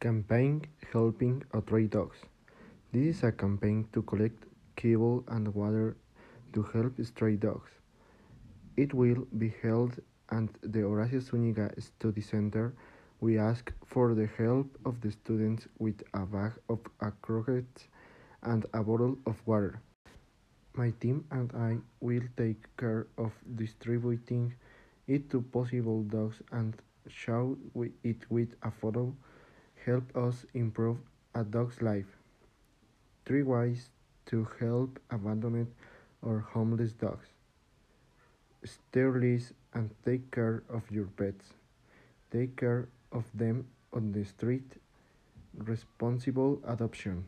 Campaign Helping Stray Dogs. This is a campaign to collect kibble and water to help stray dogs. It will be held at the Horacio Zúñiga Study Center. We ask for the help of the students with a bag of croquettes and a bottle of water. My team and I will take care of distributing it to possible dogs and show it with a photo help us improve a dog's life. Three ways to help abandoned or homeless dogs. Sterilize and take care of your pets. Take care of them on the street. Responsible adoption.